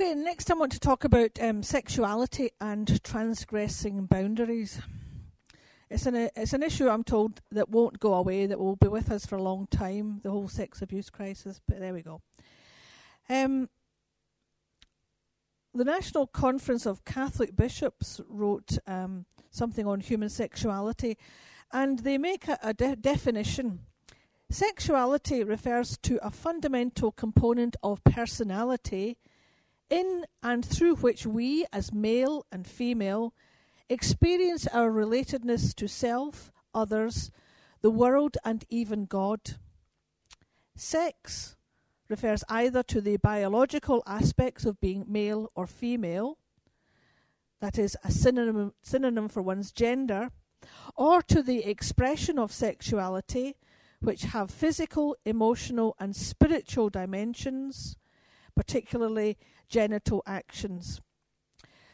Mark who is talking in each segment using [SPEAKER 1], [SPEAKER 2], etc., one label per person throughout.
[SPEAKER 1] Okay, next I want to talk about um, sexuality and transgressing boundaries. It's an it's an issue I'm told that won't go away, that will be with us for a long time. The whole sex abuse crisis, but there we go. Um, the National Conference of Catholic Bishops wrote um, something on human sexuality, and they make a, a de- definition. Sexuality refers to a fundamental component of personality in and through which we, as male and female, experience our relatedness to self, others, the world, and even God. Sex refers either to the biological aspects of being male or female, that is, a synonym, synonym for one's gender, or to the expression of sexuality, which have physical, emotional, and spiritual dimensions, particularly genital actions.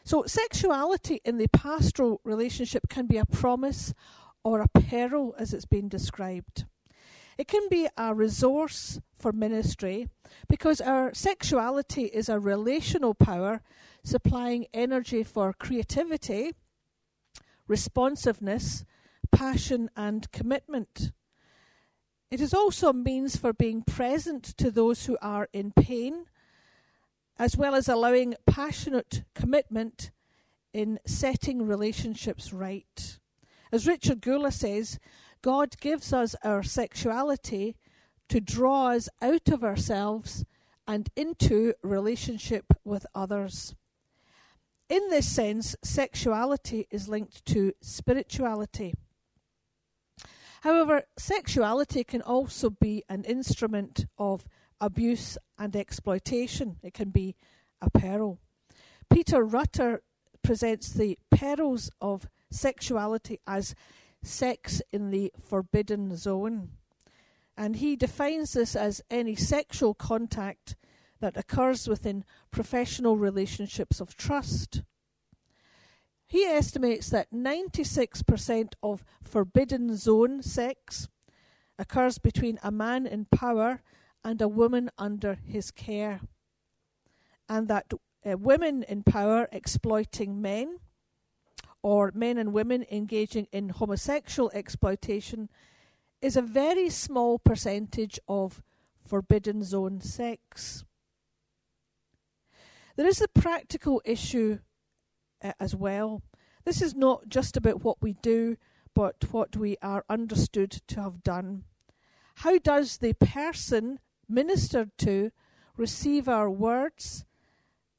[SPEAKER 1] So, sexuality in the pastoral relationship can be a promise or a peril, as it's been described. It can be a resource for ministry because our sexuality is a relational power supplying energy for creativity, responsiveness, passion, and commitment. It is also a means for being present to those who are in pain as well as allowing passionate commitment in setting relationships right. As Richard Gula says, God gives us our sexuality to draw us out of ourselves and into relationship with others. In this sense, sexuality is linked to spirituality. However, sexuality can also be an instrument of abuse and exploitation. It can be a peril. Peter Rutter presents the perils of sexuality as sex in the forbidden zone. And he defines this as any sexual contact that occurs within professional relationships of trust. He estimates that 96% of forbidden zone sex occurs between a man in power and a woman under his care. And that uh, women in power exploiting men, or men and women engaging in homosexual exploitation, is a very small percentage of forbidden zone sex. There is a practical issue uh, as well. This is not just about what we do, but what we are understood to have done. How does the person ministered to receive our words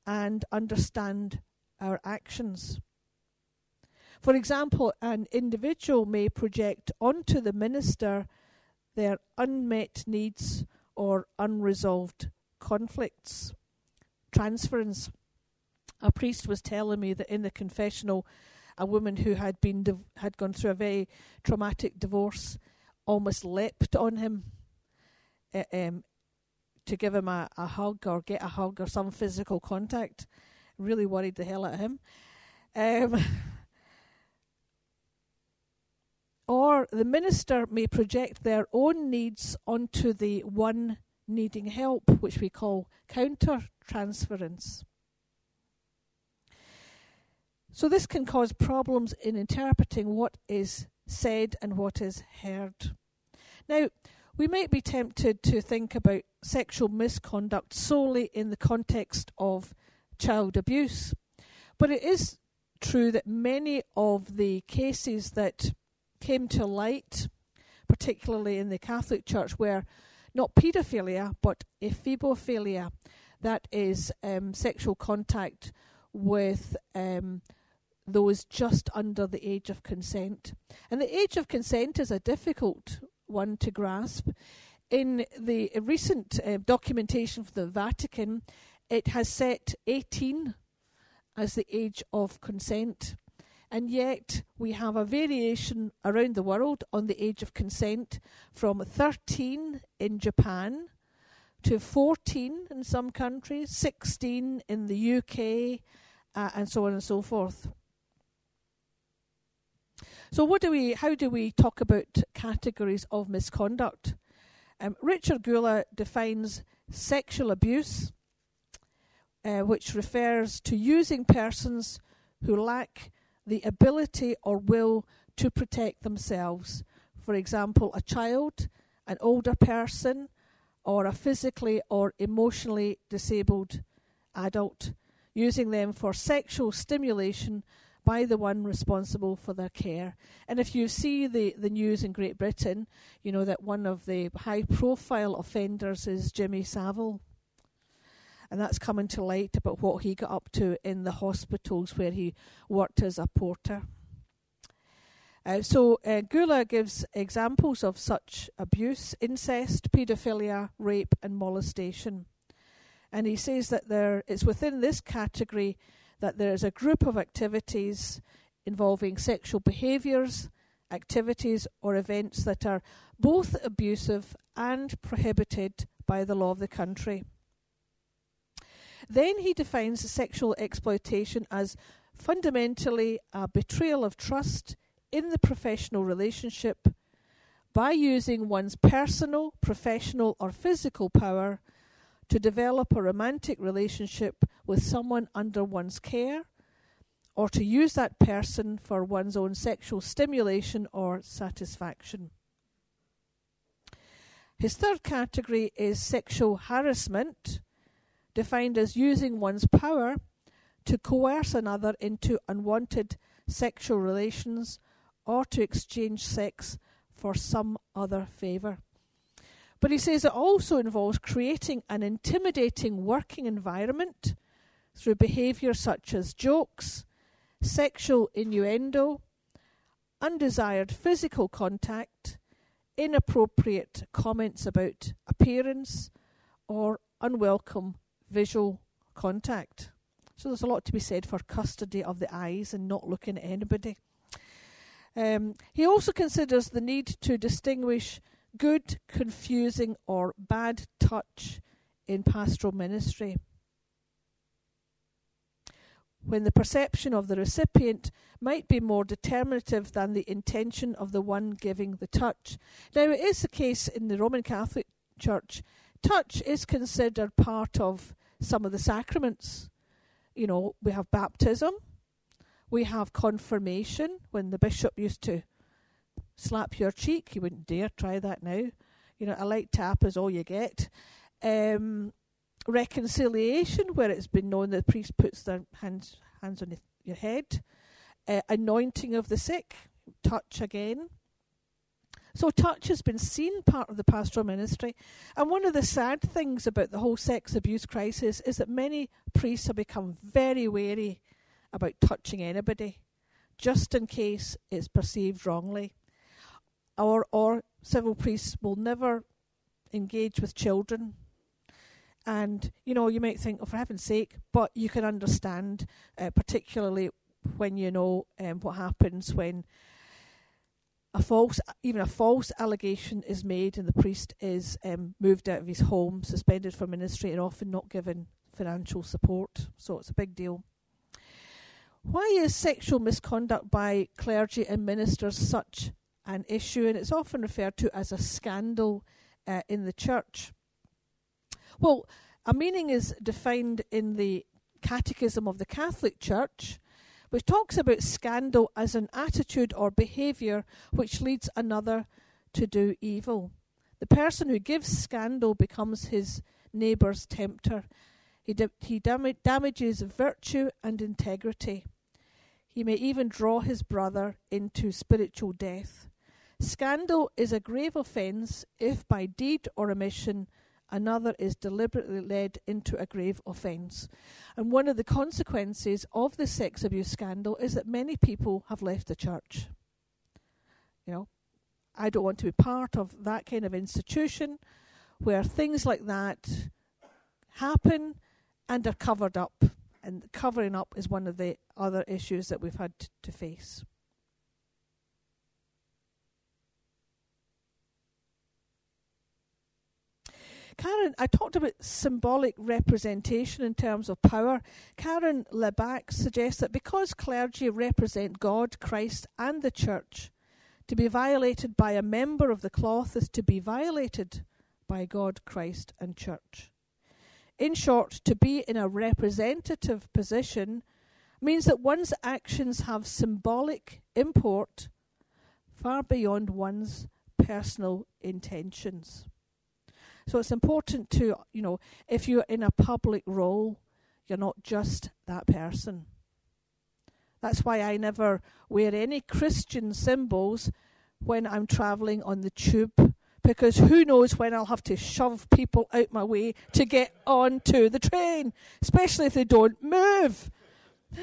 [SPEAKER 1] and understand our actions. For example, an individual may project onto the minister their unmet needs or unresolved conflicts. Transference. A priest was telling me that in the confessional, a woman who had been div- had gone through a very traumatic divorce almost leapt on him uh, um, to give him a, a hug or get a hug or some physical contact. Really worried the hell out of him. Um, or the minister may project their own needs onto the one needing help, which we call counter transference. So, this can cause problems in interpreting what is said and what is heard. Now, we might be tempted to think about sexual misconduct solely in the context of child abuse. But it is true that many of the cases that came to light, particularly in the Catholic Church, were not paedophilia but ephebophilia, that is um, sexual contact with um, those just under the age of consent. And the age of consent is a difficult one to grasp. In the recent uh, documentation for the Vatican, it has set 18 as the age of consent. And yet, we have a variation around the world on the age of consent from 13 in Japan to 14 in some countries, 16 in the UK, uh, and so on and so forth. So, what do we? How do we talk about categories of misconduct? Um, Richard Gula defines sexual abuse uh, which refers to using persons who lack the ability or will to protect themselves. For example, a child, an older person, or a physically or emotionally disabled adult, using them for sexual stimulation by the one responsible for their care. And if you see the, the news in Great Britain, you know that one of the high profile offenders is Jimmy Savile. And that's coming to light about what he got up to in the hospitals where he worked as a porter. Uh, so uh, Gula gives examples of such abuse, incest, paedophilia, rape, and molestation. And he says that there it's within this category that there is a group of activities involving sexual behaviours, activities, or events that are both abusive and prohibited by the law of the country. Then he defines sexual exploitation as fundamentally a betrayal of trust in the professional relationship by using one's personal, professional, or physical power to develop a romantic relationship with someone under one's care, or to use that person for one's own sexual stimulation or satisfaction. His third category is sexual harassment, defined as using one's power to coerce another into unwanted sexual relations or to exchange sex for some other favour. But he says it also involves creating an intimidating working environment through behaviour such as jokes, sexual innuendo, undesired physical contact, inappropriate comments about appearance, or unwelcome visual contact. So there's a lot to be said for custody of the eyes and not looking at anybody. Um, he also considers the need to distinguish good, confusing, or bad touch in pastoral ministry. When the perception of the recipient might be more determinative than the intention of the one giving the touch. Now, it is the case in the Roman Catholic Church, touch is considered part of some of the sacraments. You know, we have baptism, we have confirmation, when the bishop used to slap your cheek. You wouldn't dare try that now. You know, a light tap is all you get. Um, reconciliation, where it's been known that the priest puts their hands hands on your head. Uh, anointing of the sick, touch again. So touch has been seen part of the pastoral ministry. And one of the sad things about the whole sex abuse crisis is that many priests have become very wary about touching anybody, just in case it's perceived wrongly or or civil priests will never engage with children. And you know, you might think, "Oh, for heaven's sake!" But you can understand, uh, particularly when you know um, what happens when a false, even a false allegation is made, and the priest is um, moved out of his home, suspended from ministry, and often not given financial support. So it's a big deal. Why is sexual misconduct by clergy and ministers such an issue, and it's often referred to as a scandal uh, in the church. Well, a meaning is defined in the Catechism of the Catholic Church, which talks about scandal as an attitude or behaviour which leads another to do evil. The person who gives scandal becomes his neighbour's tempter. He, da- he dam- damages virtue and integrity. He may even draw his brother into spiritual death. Scandal is a grave offence if by deed or omission another is deliberately led into a grave offence. And one of the consequences of the sex abuse scandal is that many people have left the church. You know, I don't want to be part of that kind of institution where things like that happen and are covered up. And covering up is one of the other issues that we've had to face. Karen, I talked about symbolic representation in terms of power. Karen Lebacqz suggests that because clergy represent God, Christ, and the church, to be violated by a member of the cloth is to be violated by God, Christ, and church. In short, to be in a representative position means that one's actions have symbolic import far beyond one's personal intentions. So it's important to, you know, if you're in a public role, you're not just that person. That's why I never wear any Christian symbols when I'm travelling on the tube because who knows when I'll have to shove people out my way to get onto the train, especially if they don't move.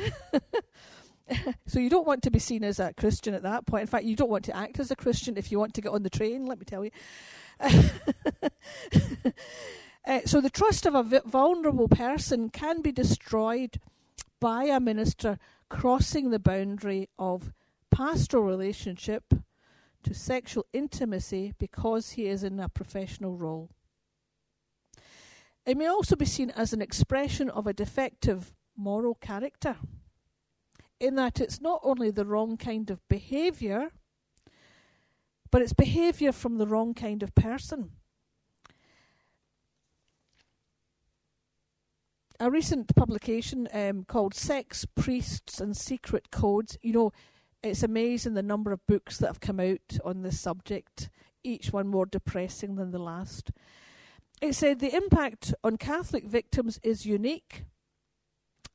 [SPEAKER 1] so you don't want to be seen as a Christian at that point. In fact, you don't want to act as a Christian if you want to get on the train, let me tell you. uh, so the trust of a vulnerable person can be destroyed by a minister crossing the boundary of pastoral relationship to sexual intimacy because he is in a professional role. It may also be seen as an expression of a defective moral character, in that it's not only the wrong kind of behaviour, but it's behaviour from the wrong kind of person. A recent publication um, called Sex, Priests and Secret Codes, you know, it's amazing the number of books that have come out on this subject, each one more depressing than the last. It said the impact on Catholic victims is unique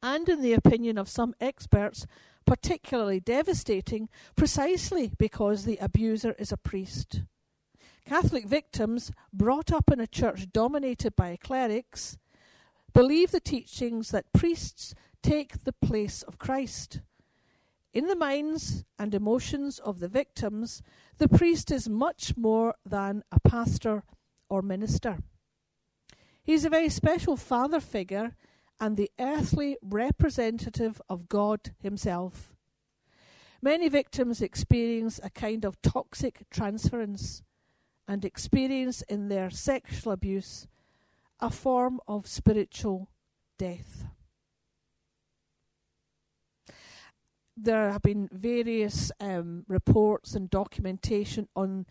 [SPEAKER 1] and, in the opinion of some experts, particularly devastating precisely because the abuser is a priest. Catholic victims brought up in a church dominated by clerics believe the teachings that priests take the place of Christ. In the minds and emotions of the victims, the priest is much more than a pastor or minister. He is a very special father figure and the earthly representative of God Himself. Many victims experience a kind of toxic transference and experience in their sexual abuse a form of spiritual death. there have been various um, reports and documentation on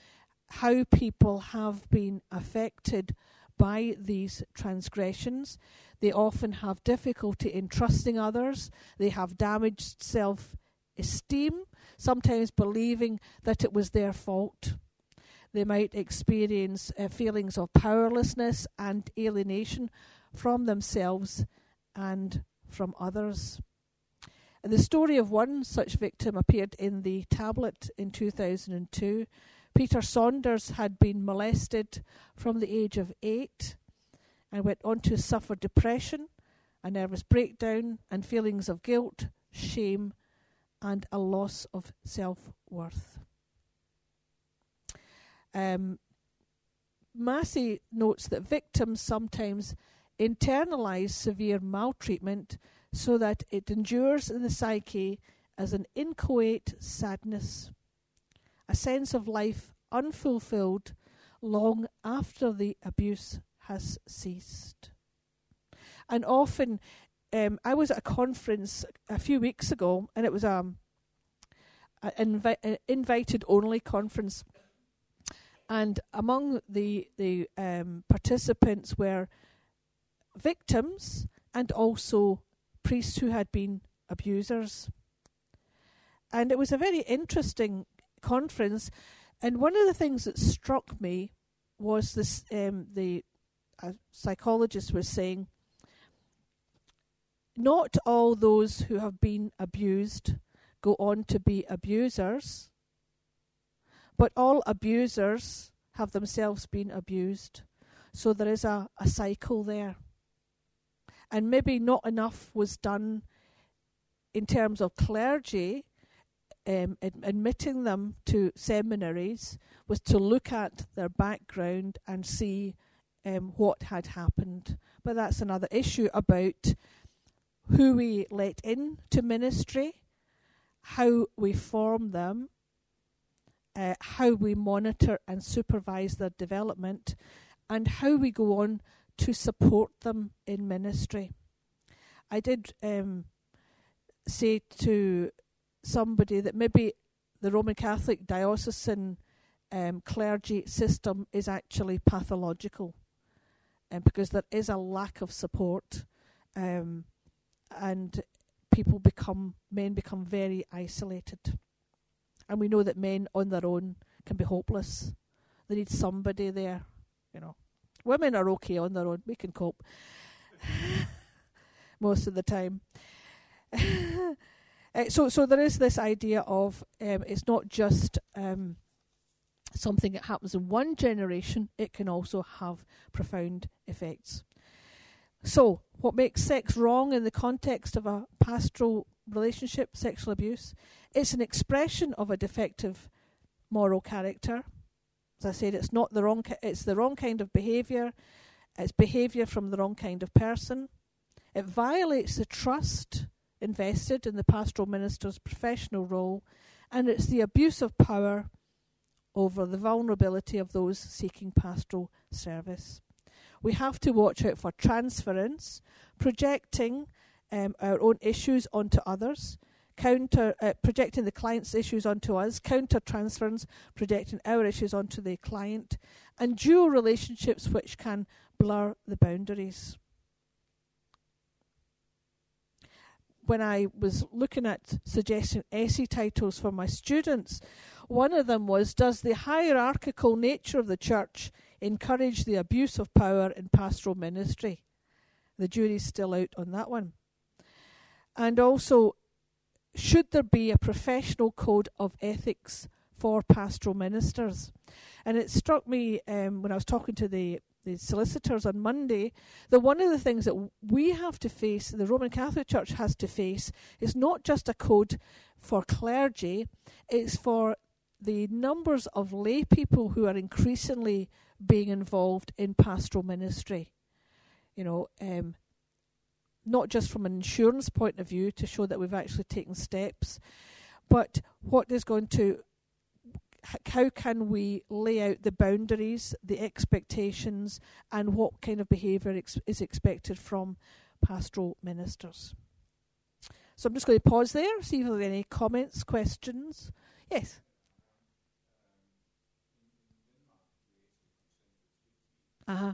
[SPEAKER 1] how people have been affected by these transgressions. They often have difficulty in trusting others. They have damaged self esteem, sometimes believing that it was their fault. They might experience uh, feelings of powerlessness and alienation from themselves and from others. And the story of one such victim appeared in the tablet in 2002. Peter Saunders had been molested from the age of eight and went on to suffer depression, a nervous breakdown, and feelings of guilt, shame, and a loss of self worth. Um, Massey notes that victims sometimes internalize severe maltreatment so that it endures in the psyche as an inchoate sadness, a sense of life unfulfilled long after the abuse has ceased. And often, um, I was at a conference a few weeks ago, and it was um, an invi- invited only conference. And among the the um, participants were victims and also priests who had been abusers. And it was a very interesting conference. And one of the things that struck me was this um, the uh, psychologist was saying not all those who have been abused go on to be abusers, but all abusers have themselves been abused. So there is a, a cycle there and maybe not enough was done in terms of clergy um, ad- admitting them to seminaries was to look at their background and see um, what had happened. But that's another issue about who we let in to ministry, how we form them, uh, how we monitor and supervise their development, and how we go on to support them in ministry. I did um, say to somebody that maybe the Roman Catholic diocesan um, clergy system is actually pathological. and because there is a lack of support, um, and people become men become very isolated, and we know that men on their own can be hopeless. They need somebody there, you know. Women are okay on their own; we can cope most of the time. uh, so, so there is this idea of um, it's not just um, something that happens in one generation; it can also have profound effects. So, what makes sex wrong in the context of a pastoral relationship, sexual abuse? It's an expression of a defective moral character. As I said, it's not the wrong. Ki- it's the wrong kind of behaviour. It's behaviour from the wrong kind of person. It violates the trust invested in the pastoral minister's professional role, and it's the abuse of power over the vulnerability of those seeking pastoral service. We have to watch out for transference, projecting um, our own issues onto others, counter uh, projecting the client's issues onto us, counter transference, projecting our issues onto the client, and dual relationships which can blur the boundaries. When I was looking at suggesting essay titles for my students, one of them was Does the hierarchical nature of the church encourage the abuse of power in pastoral ministry? The jury's still out on that one. And also, should there be a professional code of ethics for pastoral ministers? And it struck me um, when I was talking to the, the solicitors on Monday that one of the things that we have to face, the Roman Catholic Church has to face, is not just a code for clergy, it's for the numbers of lay people who are increasingly being involved in pastoral ministry. You know, um, not just from an insurance point of view to show that we've actually taken steps, but what is going to how can we lay out the boundaries, the expectations, and what kind of behaviour ex- is expected from pastoral ministers? So I'm just going to pause there, see if there are any comments, questions. Yes. Uh huh.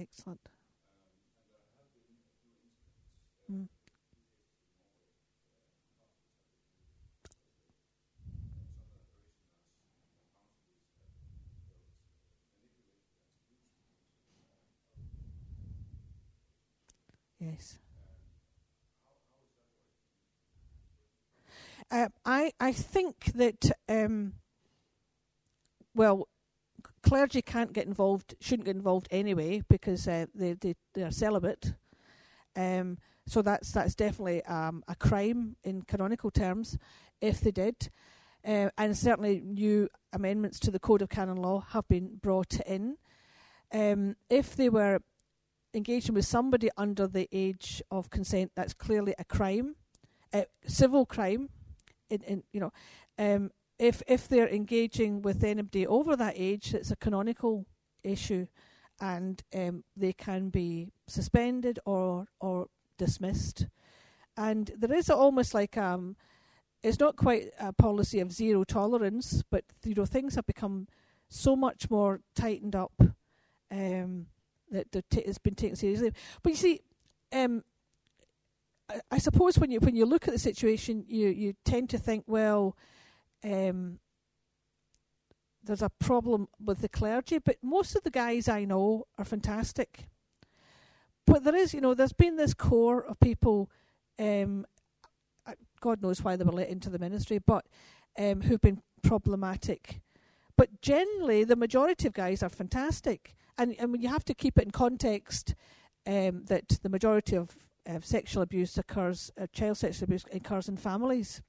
[SPEAKER 1] Excellent. Mm. Yes. Uh, I I think that um, well, clergy can't get involved, shouldn't get involved anyway because uh, they they they are celibate. Um, so that's that's definitely um, a crime in canonical terms if they did. Uh, and certainly new amendments to the Code of Canon Law have been brought in. Um, if they were engaging with somebody under the age of consent, that's clearly a crime, a civil crime. In, in you know, um, if if they're engaging with anybody over that age, it's a canonical issue, and um, they can be suspended or or dismissed. And there is almost like um, it's not quite a policy of zero tolerance, but you know things have become so much more tightened up. Um, that t- it's been taken seriously. But you see, um, I, I, suppose when you when you look at the situation, you you tend to think, well, um, there's a problem with the clergy, but most of the guys I know are fantastic. But there is, you know, there's been this core of people, um, God knows why they were let into the ministry, but um, who've been problematic. But generally, the majority of guys are fantastic, and and you have to keep it in context um, that the majority of uh, sexual abuse occurs, uh, child sexual abuse occurs in families.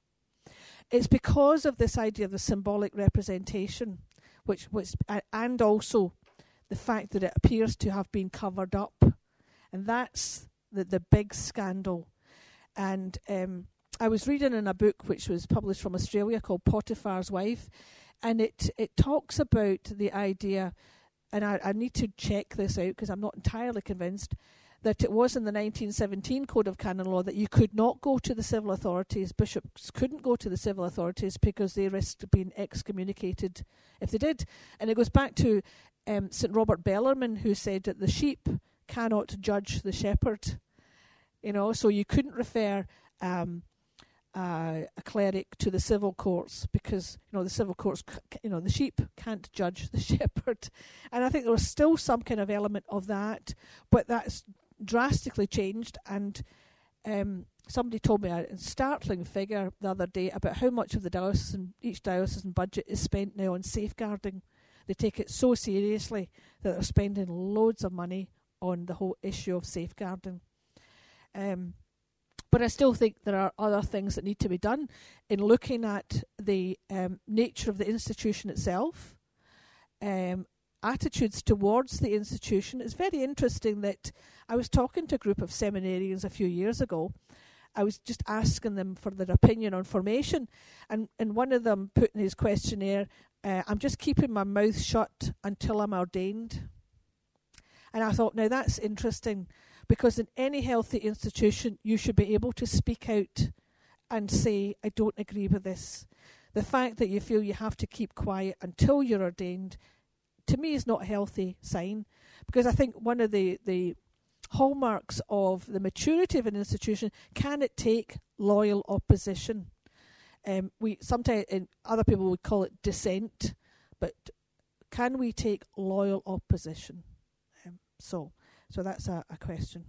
[SPEAKER 1] It's because of this idea of the symbolic representation, which which and also the fact that it appears to have been covered up, and that's the the big scandal. And um, I was reading in a book which was published from Australia called Potiphar's Wife, and it it talks about the idea, and I, I need to check this out because I'm not entirely convinced that it was in the 1917 Code of Canon Law that you could not go to the civil authorities. Bishops couldn't go to the civil authorities because they risked being excommunicated if they did. And it goes back to um, St. Robert Bellarmine, who said that the sheep cannot judge the shepherd. You know, so you couldn't refer um, uh, a cleric to the civil courts because you know the civil courts, you know, the sheep can't judge the shepherd, and I think there was still some kind of element of that, but that's drastically changed. And um, somebody told me a startling figure the other day about how much of the diocesan each diocesan budget is spent now on safeguarding. They take it so seriously that they're spending loads of money on the whole issue of safeguarding. Um, but I still think there are other things that need to be done in looking at the um, nature of the institution itself, um, attitudes towards the institution. It's very interesting that I was talking to a group of seminarians a few years ago. I was just asking them for their opinion on formation, and, and one of them put in his questionnaire, uh, I'm just keeping my mouth shut until I'm ordained. And I thought, now that's interesting because in any healthy institution, you should be able to speak out and say, I don't agree with this. The fact that you feel you have to keep quiet until you're ordained, to me, is not a healthy sign. Because I think one of the, the hallmarks of the maturity of an institution can it take loyal opposition? Um, we sometimes in other people would call it dissent, but can we take loyal opposition? Um, so so that's a, a question.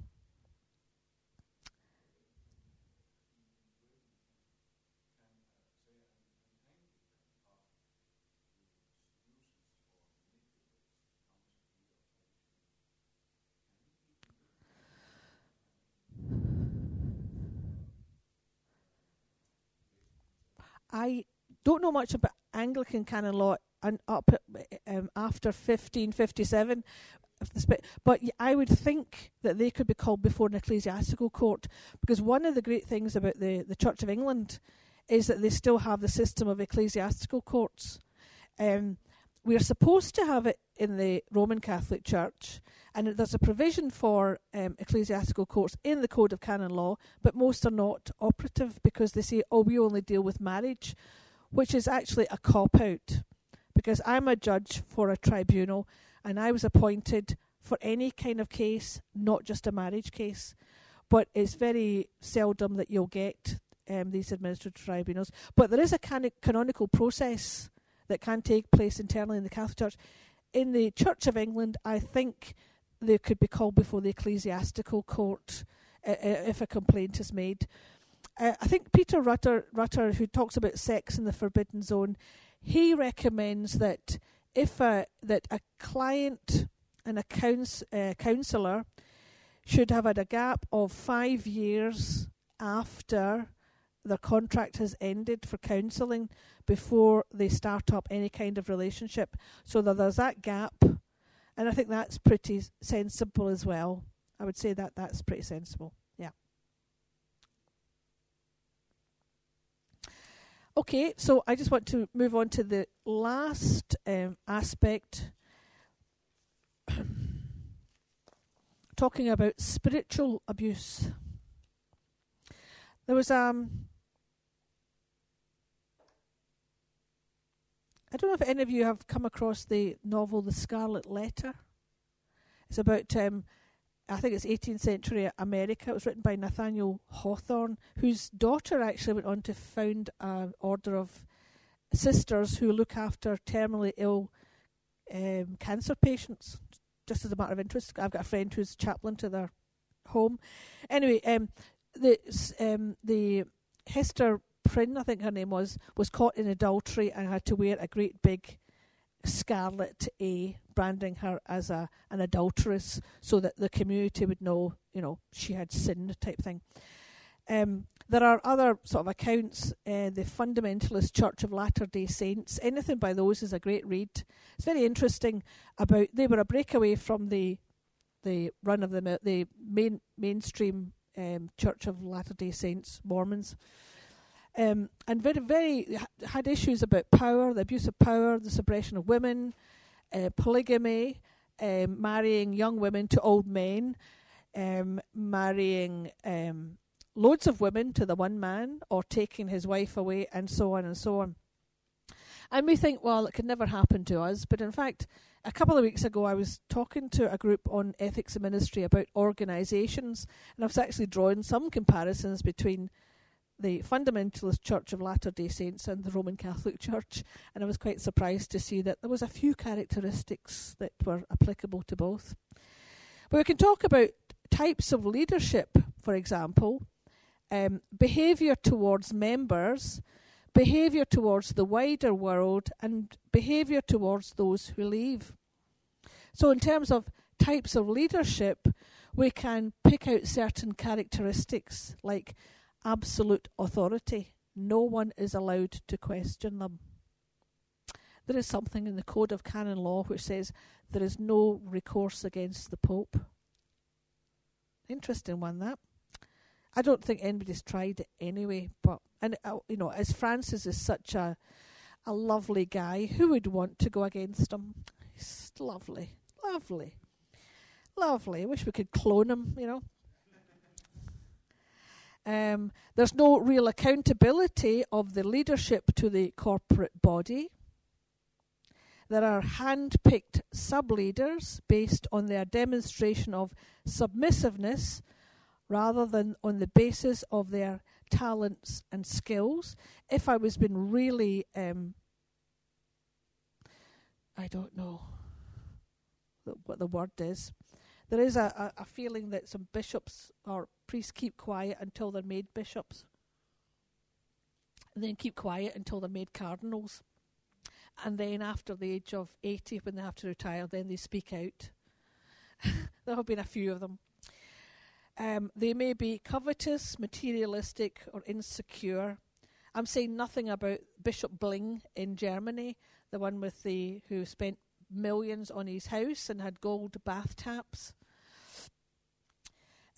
[SPEAKER 1] I don't know much about Anglican canon law and up um, after 1557 but I would think that they could be called before an ecclesiastical court because one of the great things about the, the Church of England is that they still have the system of ecclesiastical courts. Um, we are supposed to have it in the Roman Catholic Church, and there's a provision for um, ecclesiastical courts in the Code of Canon Law, but most are not operative because they say, oh, we only deal with marriage, which is actually a cop out because I'm a judge for a tribunal and I was appointed for any kind of case, not just a marriage case. But it's very seldom that you'll get um, these administrative tribunals. But there is a can- canonical process that can take place internally in the Catholic Church. In the Church of England, I think they could be called before the ecclesiastical court uh, if a complaint is made. Uh, I think Peter Rutter, Rutter, who talks about sex in the forbidden zone, he recommends that if a, that a client and a couns, uh, counsellor should have had a gap of five years after their contract has ended for counselling before they start up any kind of relationship. So that there's that gap, and I think that's pretty sensible as well. I would say that that's pretty sensible. Yeah. Okay, so I just want to move on to the last um, aspect, talking about spiritual abuse. There was um. I don't know if any of you have come across the novel The Scarlet Letter. It's about um, I think it's 18th century America. It was written by Nathaniel Hawthorne, whose daughter actually went on to found an order of sisters who look after terminally ill um, cancer patients. Just as a matter of interest, I've got a friend who's chaplain to their home. Anyway, um, the um, the Hester Prynne, I think her name was, was caught in adultery and had to wear a great big scarlet A, branding her as a an adulteress, so that the community would know, you know, she had sinned, type thing. Um, there are other sort of accounts. Uh, the Fundamentalist Church of Latter Day Saints. Anything by those is a great read. It's very interesting. About they were a breakaway from the the run of the the main mainstream um, Church of Latter Day Saints Mormons. Um, and very, very had issues about power, the abuse of power, the suppression of women, uh, polygamy, um, marrying young women to old men, um, marrying um, loads of women to the one man, or taking his wife away, and so on and so on. And we think, well, it could never happen to us. But in fact, a couple of weeks ago, I was talking to a group on ethics and ministry about organisations, and I was actually drawing some comparisons between the fundamentalist Church of Latter day Saints and the Roman Catholic Church, and I was quite surprised to see that there was a few characteristics that were applicable to both. But we can talk about types of leadership, for example, um, behaviour towards members, behaviour towards the wider world, and behaviour towards those who leave. So, in terms of types of leadership, we can pick out certain characteristics like absolute authority. No one is allowed to question them. There is something in the Code of Canon Law which says there is no recourse against the Pope. Interesting one, that. I don't think anybody's tried it anyway, but and uh, you know, as Francis is such a a lovely guy, who would want to go against him? He's lovely, lovely, lovely. I wish we could clone him, you know. Um, there's no real accountability of the leadership to the corporate body. There are hand picked sub leaders based on their demonstration of submissiveness rather than on the basis of their talents and skills. If I was being really, um, I don't know what the word is, there is a, a, a feeling that some bishops or priests keep quiet until they're made bishops, and then keep quiet until they're made cardinals. And then, after the age of 80, when they have to retire, then they speak out. there have been a few of them. Um, they may be covetous, materialistic, or insecure. I'm saying nothing about Bishop Bling in Germany, the one with the who spent millions on his house and had gold bath taps.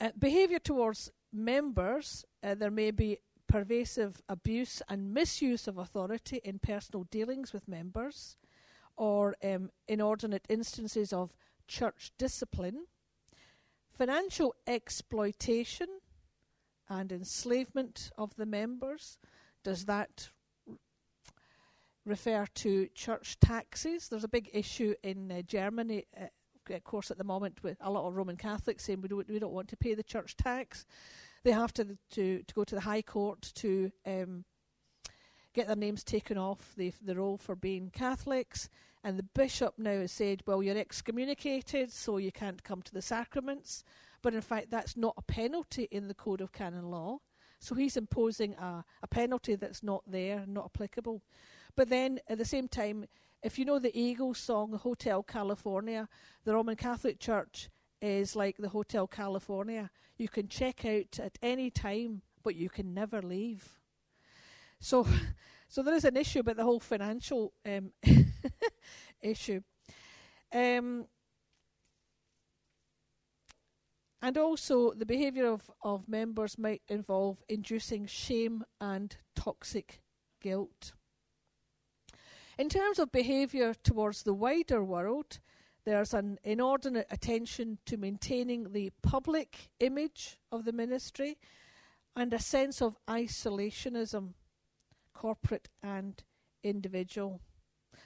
[SPEAKER 1] Uh, behaviour towards members, uh, there may be pervasive abuse and misuse of authority in personal dealings with members, or um, inordinate instances of church discipline, financial exploitation and enslavement of the members. Does that refer to church taxes? There's a big issue in uh, Germany. Uh, of course, at the moment, with a lot of Roman Catholics saying we don't, we don't want to pay the church tax, they have to to, to go to the High Court to um, get their names taken off the the roll for being Catholics. And the bishop now has said, well, you're excommunicated, so you can't come to the sacraments. But in fact, that's not a penalty in the Code of Canon Law. So he's imposing a, a penalty that's not there, not applicable. But then at the same time, if you know the Eagles song, Hotel California, the Roman Catholic Church is like the Hotel California. You can check out at any time, but you can never leave. So, so there is an issue about the whole financial um, issue. Um, and also, the behaviour of, of members might involve inducing shame and toxic guilt. In terms of behaviour towards the wider world, there's an inordinate attention to maintaining the public image of the ministry and a sense of isolationism, corporate and individual.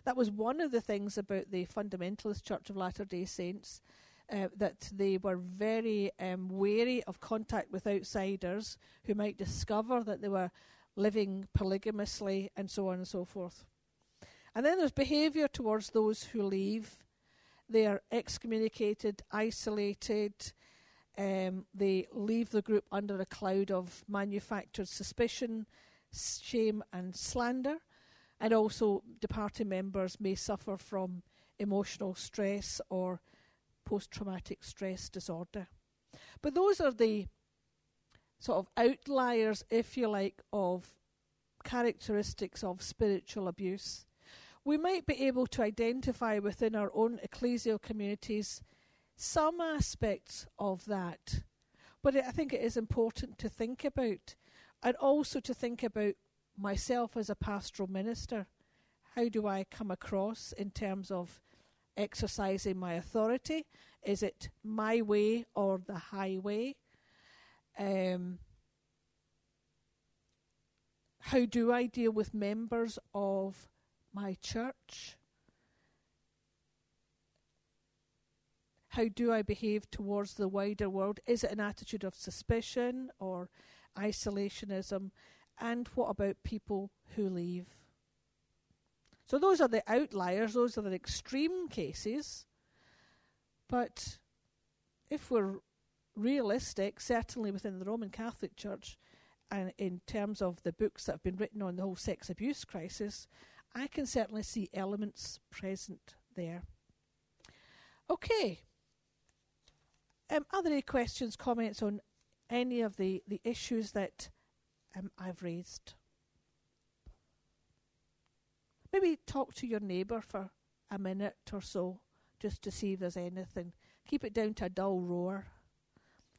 [SPEAKER 1] That was one of the things about the Fundamentalist Church of Latter day Saints. Uh, that they were very um, wary of contact with outsiders who might discover that they were living polygamously and so on and so forth. And then there's behaviour towards those who leave. They are excommunicated, isolated. Um, they leave the group under a cloud of manufactured suspicion, shame and slander, and also departing members may suffer from emotional stress or post traumatic stress disorder. But those are the sort of outliers, if you like, of characteristics of spiritual abuse. We might be able to identify within our own ecclesial communities some aspects of that. But I think it is important to think about and also to think about myself as a pastoral minister. How do I come across in terms of exercising my authority? Is it my way or the highway? Um, how do I deal with members of my church? How do I behave towards the wider world? Is it an attitude of suspicion or isolationism? And what about people who leave? So those are the outliers, those are the extreme cases. But if we're realistic, certainly within the Roman Catholic Church, and in terms of the books that have been written on the whole sex abuse crisis, I can certainly see elements present there. Okay. Um, are there any questions, comments on any of the, the issues that um, I've raised? Maybe talk to your neighbour for a minute or so just to see if there's anything. Keep it down to a dull roar.